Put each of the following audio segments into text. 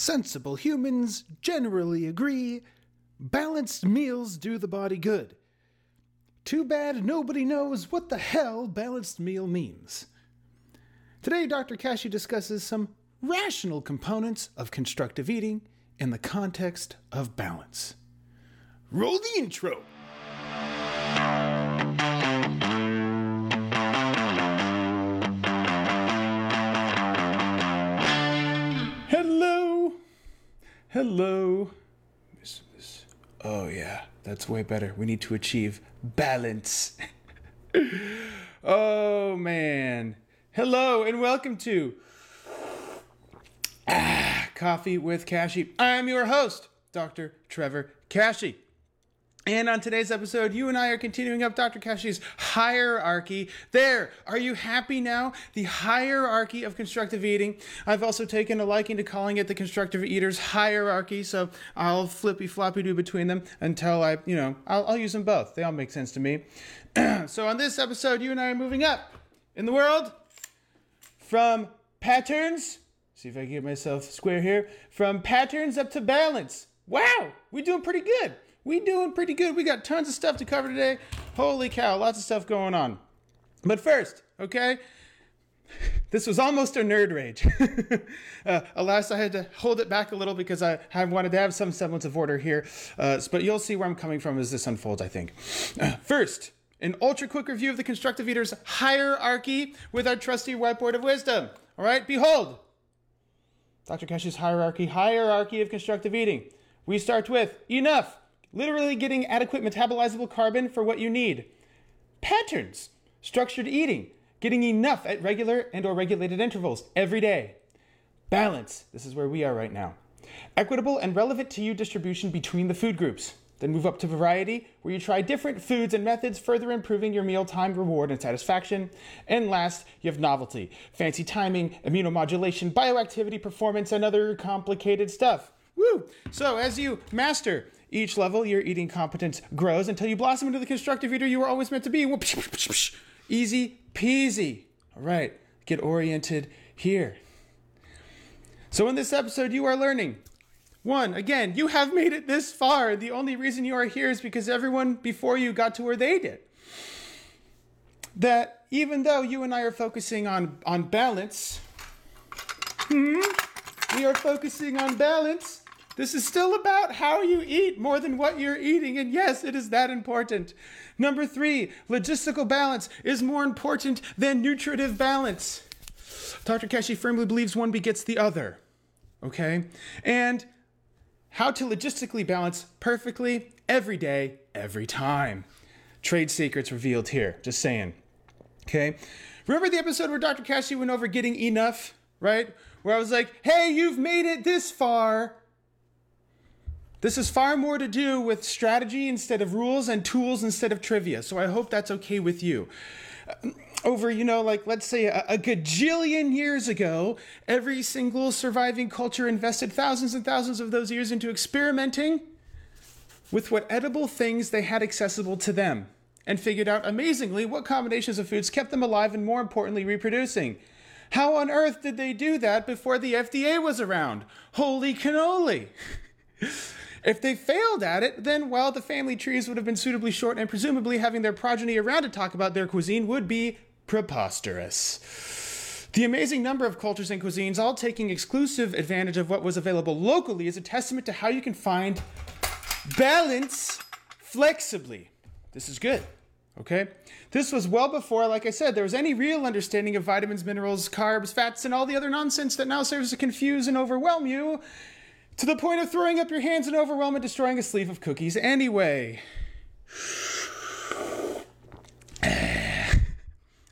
sensible humans generally agree balanced meals do the body good. Too bad nobody knows what the hell balanced meal means. Today, Dr. Kashey discusses some rational components of constructive eating in the context of balance. Roll the intro. Hello. Oh, yeah, that's way better. We need to achieve balance. oh, man. Hello, and welcome to ah, Coffee with Kashey. I'm your host, Dr. Trevor Kashey. And on today's episode, you and I are continuing up Dr. Kashey's hierarchy. There, are you happy now? The hierarchy of constructive eating. I've also taken a liking to calling it the constructive eater's hierarchy, so I'll flippy floppy do between them until I, you know, I'll, I'll use them both. They all make sense to me. so on this episode, you and I are moving up in the world from patterns. See if I can get myself square here. From patterns up to balance. Wow, we're doing pretty good we doing pretty good. We got tons of stuff to cover today. Holy cow, lots of stuff going on. But first, okay, this was almost a nerd rage. uh, alas, I had to hold it back a little because I, wanted to have some semblance of order here. Uh, but you'll see where I'm coming from as this unfolds, I think. Uh, first, an ultra quick review of the Constructive Eater's hierarchy with our trusty whiteboard of wisdom. All right, behold, Dr. Kashey's hierarchy, hierarchy of constructive eating. We start with enough literally getting adequate metabolizable carbon for what you need. Patterns, structured eating, getting enough at regular and or regulated intervals every day. Balance, this is where we are right now. Equitable and relevant to you distribution between the food groups. Then move up to variety, where you try different foods and methods, further improving your mealtime reward and satisfaction. And last, you have novelty, fancy timing, immunomodulation, bioactivity, performance, and other complicated stuff. Woo! So as you master each level, your eating competence grows until you blossom into the constructive eater you were always meant to be. Easy peasy. All right, get oriented here. So, in this episode, you are learning one, again, you have made it this far. The only reason you are here is because everyone before you got to where they did. That even though you and I are focusing on, on balance, hmm, we are focusing on balance this is still about how you eat more than what you're eating. And yes, it is that important. Number three, logistical balance is more important than nutritive balance. Dr. Kashey firmly believes one begets the other. Okay? And how to logistically balance perfectly every day, every time. Trade secrets revealed here. Just saying. Okay? Remember the episode where Dr. Kashey went over getting enough, right? Where I was like, hey, you've made it this far. This is far more to do with strategy instead of rules and tools instead of trivia. So I hope that's okay with you. Uh, over, you know, like let's say a, a gajillion years ago, every single surviving culture invested thousands and thousands of those years into experimenting with what edible things they had accessible to them and figured out amazingly what combinations of foods kept them alive and more importantly reproducing. How on earth did they do that before the FDA was around? Holy cannoli! If they failed at it, then, well, the family trees would have been suitably short, and presumably having their progeny around to talk about their cuisine would be preposterous. The amazing number of cultures and cuisines all taking exclusive advantage of what was available locally is a testament to how you can find balance flexibly. This is good. Okay? This was well before, like I said, there was any real understanding of vitamins, minerals, carbs, fats, and all the other nonsense that now serves to confuse and overwhelm you to the point of throwing up your hands in overwhelm and destroying a sleeve of cookies anyway.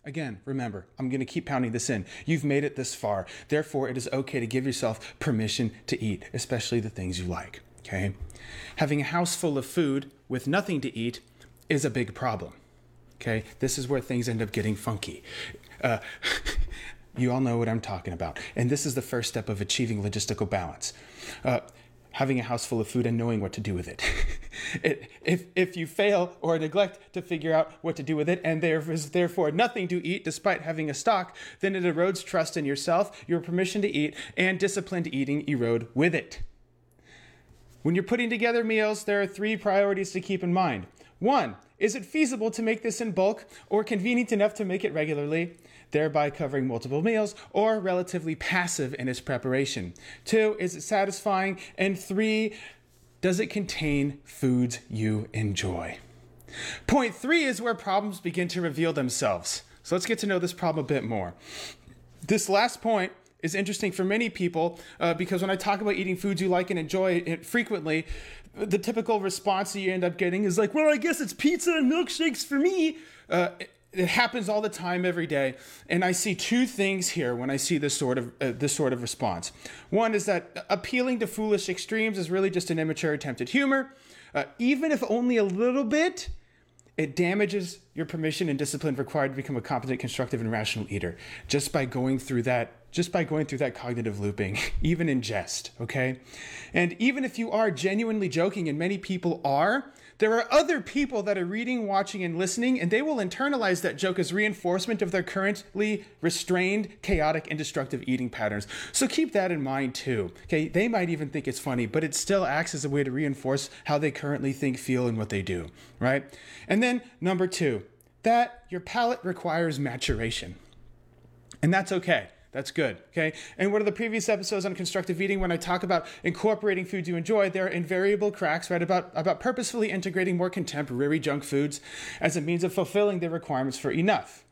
Again, remember, I'm going to keep pounding this in. You've made it this far. Therefore, it is okay to give yourself permission to eat, especially the things you like. Okay? Having a house full of food with nothing to eat is a big problem. Okay? This is where things end up getting funky. Uh, you all know what I'm talking about. And this is the first step of achieving logistical balance uh, having a house full of food and knowing what to do with it. It, if, if you fail or neglect to figure out what to do with it, and there is therefore nothing to eat despite having a stock, then it erodes trust in yourself, your permission to eat, and disciplined eating erode with it. When you're putting together meals, there are three priorities to keep in mind. One, is it feasible to make this in bulk or convenient enough to make it regularly, thereby covering multiple meals, or relatively passive in its preparation? Two, is it satisfying? And three, does it contain foods you enjoy? Point three is where problems begin to reveal themselves. So let's get to know this problem a bit more. This last point is interesting for many people uh, because when I talk about eating foods you like and enjoy frequently, the typical response that you end up getting is like, well, I guess it's pizza and milkshakes for me. Uh, it, happens all the time, every day, and I see two things here when I see this sort of uh, this sort of response. One is that appealing to foolish extremes is really just an immature attempt at humor, uh, even if only a little bit. It damages your permission and discipline required to become a competent, constructive, and rational eater just by going through that just by going through that cognitive looping, even in jest, okay? And even if you are genuinely joking, and many people are, there are other people that are reading, watching, and listening, and they will internalize that joke as reinforcement of their currently restrained, chaotic, and destructive eating patterns. So keep that in mind too. Okay, they might even think it's funny, but it still acts as a way to reinforce how they currently think, feel, and what they do, right? And then number two, that your palate requires maturation. And that's okay. That's good. Okay. And one of the previous episodes on constructive eating, when I talk about incorporating foods you enjoy, there are invariable cracks, right? About, about purposefully integrating more contemporary junk foods as a means of fulfilling the requirements for enough.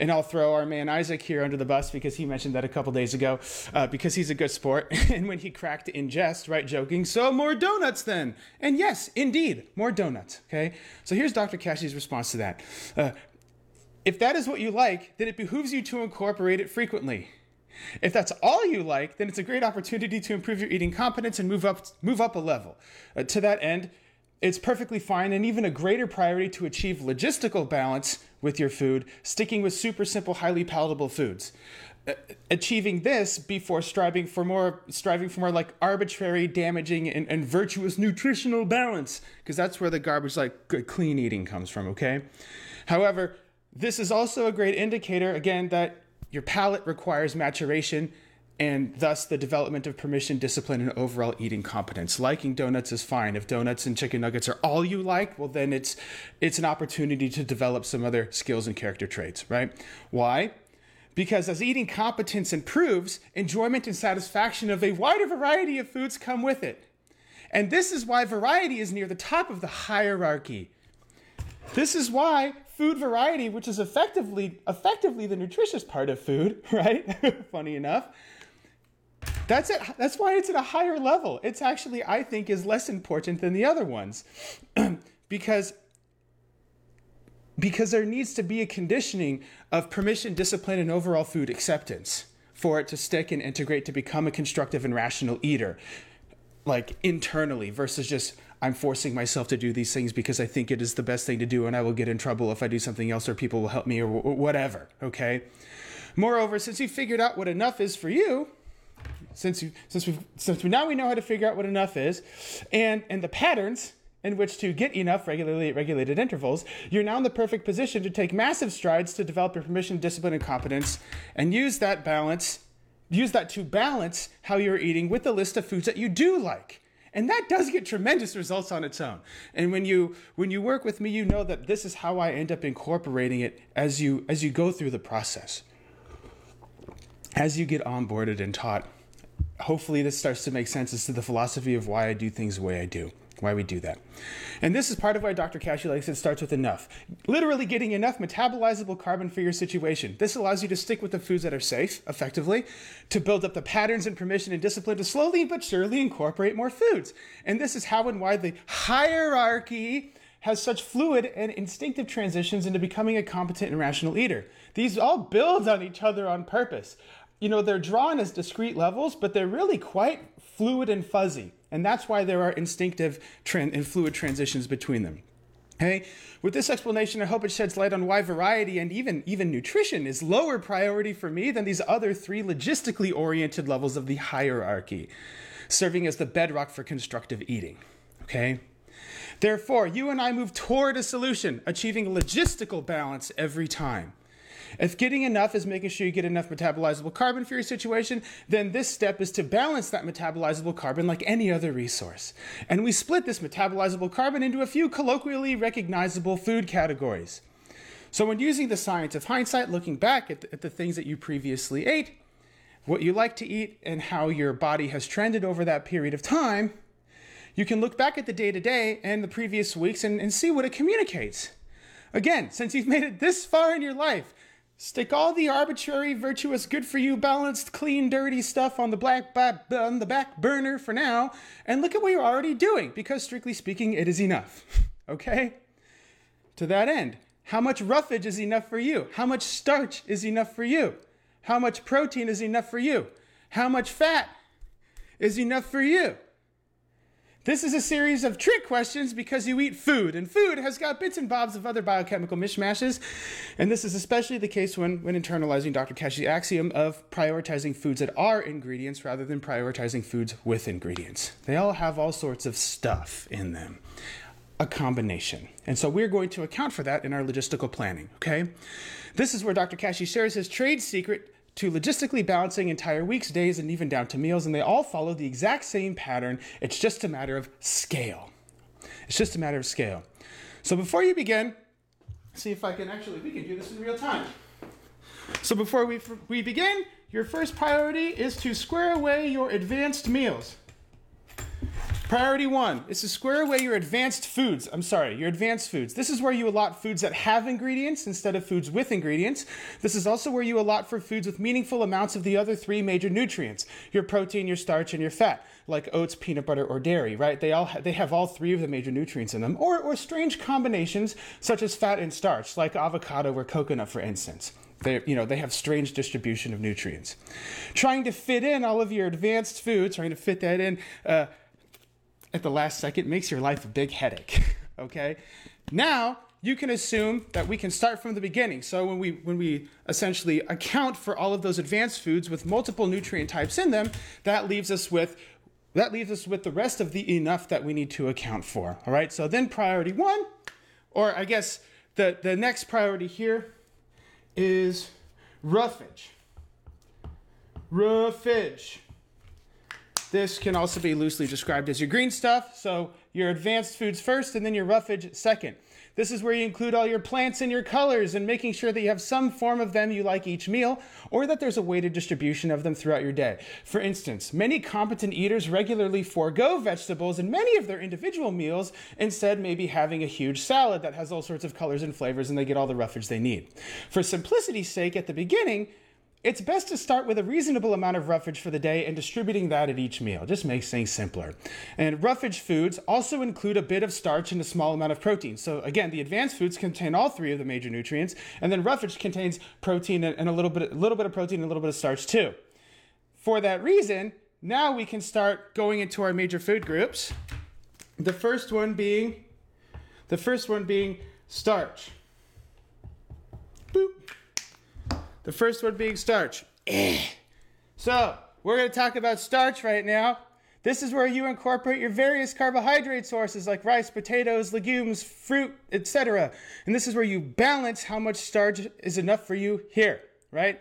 And I'll throw our man Isaac here under the bus because he mentioned that a couple days ago, uh, because he's a good sport. and when he cracked in jest, right, joking, so more donuts then. And yes, indeed, more donuts. Okay. So here's Dr. Kashey's response to that. Uh, if that is what you like, then it behooves you to incorporate it frequently. If that's all you like, then it's a great opportunity to improve your eating competence and move up move up a level. Uh, to that end, it's perfectly fine and even a greater priority to achieve logistical balance with your food, sticking with super simple, highly palatable foods. Uh, achieving this before striving for more striving for more like arbitrary damaging and, and virtuous nutritional balance because that's where the garbage like clean eating comes from okay however this is also a great indicator, again, that your palate requires maturation and thus the development of permission, discipline, and overall eating competence. Liking donuts is fine. If donuts and chicken nuggets are all you like, well, then it's it's an opportunity to develop some other skills and character traits, right? Why? Because as eating competence improves, enjoyment and satisfaction of a wider variety of foods come with it. And this is why variety is near the top of the hierarchy. This is why food variety, which is effectively effectively the nutritious part of food, right? Funny enough. That's it. That's why it's at a higher level. It's actually, I think, is less important than the other ones, because because there needs to be a conditioning of permission, discipline, and overall food acceptance for it to stick and integrate to become a constructive and rational eater, like internally versus just I'm forcing myself to do these things because I think it is the best thing to do and I will get in trouble if I do something else or people will help me or whatever, okay? Moreover, since you figured out what enough is for you, since you since we since we, now we know how to figure out what enough is and and the patterns in which to get enough regularly at regulated intervals, you're now in the perfect position to take massive strides to develop your permission, discipline, and competence and use that balance, use that to balance how you're eating with the list of foods that you do like and that does get tremendous results on its own. And when you when you work with me you know that this is how i end up incorporating it as you as you go through the process. As you get onboarded and taught hopefully this starts to make sense as to the philosophy of why i do things the way i do why we do that. And this is part of why Dr. Kashey likes it starts with enough. Literally getting enough metabolizable carbon for your situation. This allows you to stick with the foods that are safe, effectively, to build up the patterns and permission and discipline to slowly but surely incorporate more foods. And this is how and why the hierarchy has such fluid and instinctive transitions into becoming a competent and rational eater. These all build on each other on purpose. You know, they're drawn as discrete levels, but they're really quite fluid and fuzzy. And that's why there are instinctive and fluid transitions between them. Okay? With this explanation, I hope it sheds light on why variety and even, even nutrition is lower priority for me than these other three logistically oriented levels of the hierarchy, serving as the bedrock for constructive eating. Okay? Therefore, you and I move toward a solution, achieving logistical balance every time. If getting enough is making sure you get enough metabolizable carbon for your situation, then this step is to balance that metabolizable carbon like any other resource. And we split this metabolizable carbon into a few colloquially recognizable food categories. So, when using the science of hindsight, looking back at the, at the things that you previously ate, what you like to eat, and how your body has trended over that period of time, you can look back at the day to day and the previous weeks and, and see what it communicates. Again, since you've made it this far in your life, Stick all the arbitrary, virtuous, good for you, balanced, clean, dirty stuff on the black on the back burner for now, and look at what you're already doing. Because strictly speaking, it is enough. okay. To that end, how much roughage is enough for you? How much starch is enough for you? How much protein is enough for you? How much fat is enough for you? This is a series of trick questions because you eat food, and food has got bits and bobs of other biochemical mishmashes. And this is especially the case when, when internalizing Dr. Kashey's axiom of prioritizing foods that are ingredients rather than prioritizing foods with ingredients. They all have all sorts of stuff in them, a combination. And so we're going to account for that in our logistical planning, okay? This is where Dr. Kashey shares his trade secret to logistically balancing entire weeks, days, and even down to meals, and they all follow the exact same pattern. It's just a matter of scale. It's just a matter of scale. So before you begin, see if I can actually, we can do this in real time. So before we, we begin, your first priority is to square away your advanced meals. Priority one is to square away your advanced foods. I'm sorry, your advanced foods. This is where you allot foods that have ingredients instead of foods with ingredients. This is also where you allot for foods with meaningful amounts of the other three major nutrients your protein, your starch, and your fat, like oats, peanut butter, or dairy, right? They, all ha- they have all three of the major nutrients in them, or, or strange combinations such as fat and starch, like avocado or coconut, for instance. They, you know, they have strange distribution of nutrients. Trying to fit in all of your advanced foods, trying to fit that in, uh, at the last second makes your life a big headache. okay? Now, you can assume that we can start from the beginning. So when we when we essentially account for all of those advanced foods with multiple nutrient types in them, that leaves us with that leaves us with the rest of the enough that we need to account for. All right? So then priority 1 or I guess the the next priority here is roughage. Roughage. This can also be loosely described as your green stuff, so your advanced foods first and then your roughage second. This is where you include all your plants and your colors and making sure that you have some form of them you like each meal or that there's a weighted distribution of them throughout your day. For instance, many competent eaters regularly forego vegetables in many of their individual meals, instead, maybe having a huge salad that has all sorts of colors and flavors and they get all the roughage they need. For simplicity's sake, at the beginning, it's best to start with a reasonable amount of roughage for the day and distributing that at each meal. Just makes things simpler. And roughage foods also include a bit of starch and a small amount of protein. So again, the advanced foods contain all three of the major nutrients, and then roughage contains protein and a little bit, a little bit of protein and a little bit of starch too. For that reason, now we can start going into our major food groups. The first one being, the first one being starch. The first one being starch. so, we're going to talk about starch right now. This is where you incorporate your various carbohydrate sources like rice, potatoes, legumes, fruit, etc. And this is where you balance how much starch is enough for you here, right?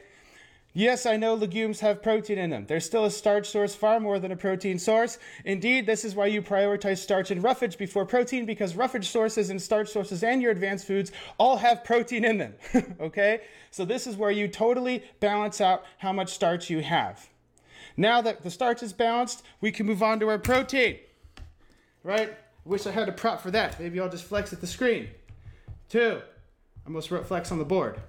Yes, I know legumes have protein in them. They're still a starch source far more than a protein source. Indeed, this is why you prioritize starch and roughage before protein because roughage sources and starch sources and your advanced foods all have protein in them. okay? So this is where you totally balance out how much starch you have. Now that the starch is balanced, we can move on to our protein. Right? Wish I had a prop for that. Maybe I'll just flex at the screen. Two. I almost wrote flex on the board.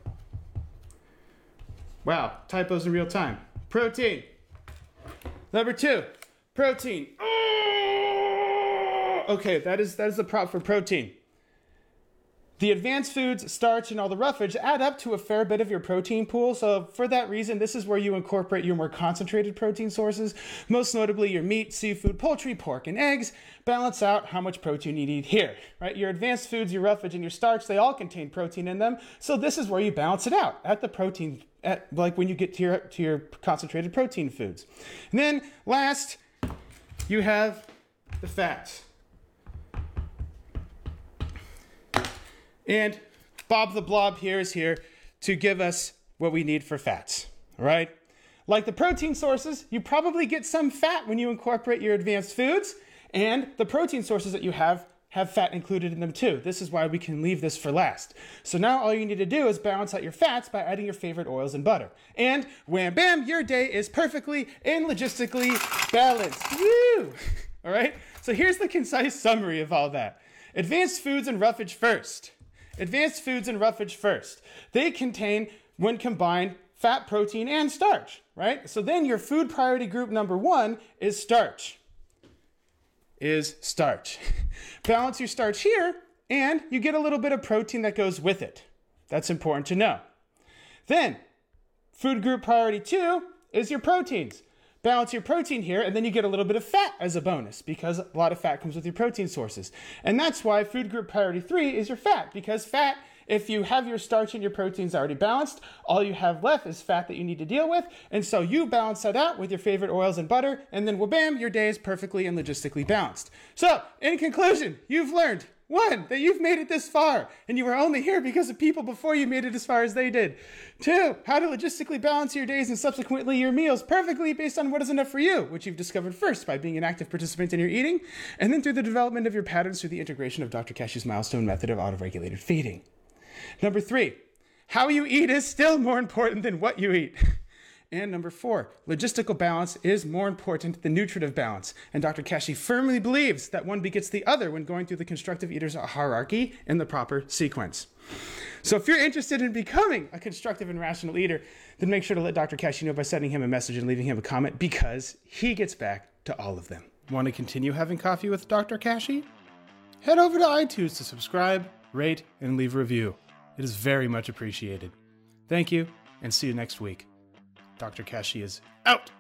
Wow, typos in real time. Protein. Number two, protein. Oh! Okay, that is that is the prop for protein. The advanced foods, starch, and all the roughage add up to a fair bit of your protein pool. So, for that reason, this is where you incorporate your more concentrated protein sources, most notably your meat, seafood, poultry, pork, and eggs. Balance out how much protein you need here, right? Your advanced foods, your roughage, and your starch, they all contain protein in them. So, this is where you balance it out at the protein, at like when you get to your to your concentrated protein foods. And then last, you have the fats. And Bob the Blob here is here to give us what we need for fats, right? Like the protein sources, you probably get some fat when you incorporate your advanced foods, and the protein sources that you have have fat included in them too. This is why we can leave this for last. So now all you need to do is balance out your fats by adding your favorite oils and butter. And wham bam, your day is perfectly and logistically balanced. Woo! All right? So here's the concise summary of all that. Advanced foods and roughage first. Advanced foods and roughage first. They contain, when combined, fat, protein, and starch, right? So then your food priority group number one is starch. Is starch. Balance your starch here, and you get a little bit of protein that goes with it. That's important to know. Then, food group priority two is your proteins balance your protein here, and then you get a little bit of fat as a bonus because a lot of fat comes with your protein sources. And that's why food group priority three is your fat because fat, if you have your starch and your proteins already balanced, all you have left is fat that you need to deal with. And so you balance that out with your favorite oils and butter, and then wha-bam, your day is perfectly and logistically balanced. So, in conclusion, you've learned one, that you've made it this far, and you were only here because of people before you made it as far as they did. Two, how to logistically balance your days and subsequently your meals perfectly based on what is enough for you, which you've discovered first by being an active participant in your eating, and then through the development of your patterns through the integration of Dr. Kashey's milestone method of auto regulated feeding. Number three, how you eat is still more important than what you eat. And number four, logistical balance is more important than nutritive balance. And Dr. Kashey firmly believes that one begets the other when going through the constructive eaters hierarchy in the proper sequence. So if you're interested in becoming a constructive and rational eater, then make sure to let Dr. Kashey know by sending him a message and leaving him a comment because he gets back to all of them. Want to continue having coffee with Dr. Kashey? Head over to iTunes to subscribe, rate, and leave a review. It is very much appreciated. Thank you, and see you next week. Dr. Kashey is out.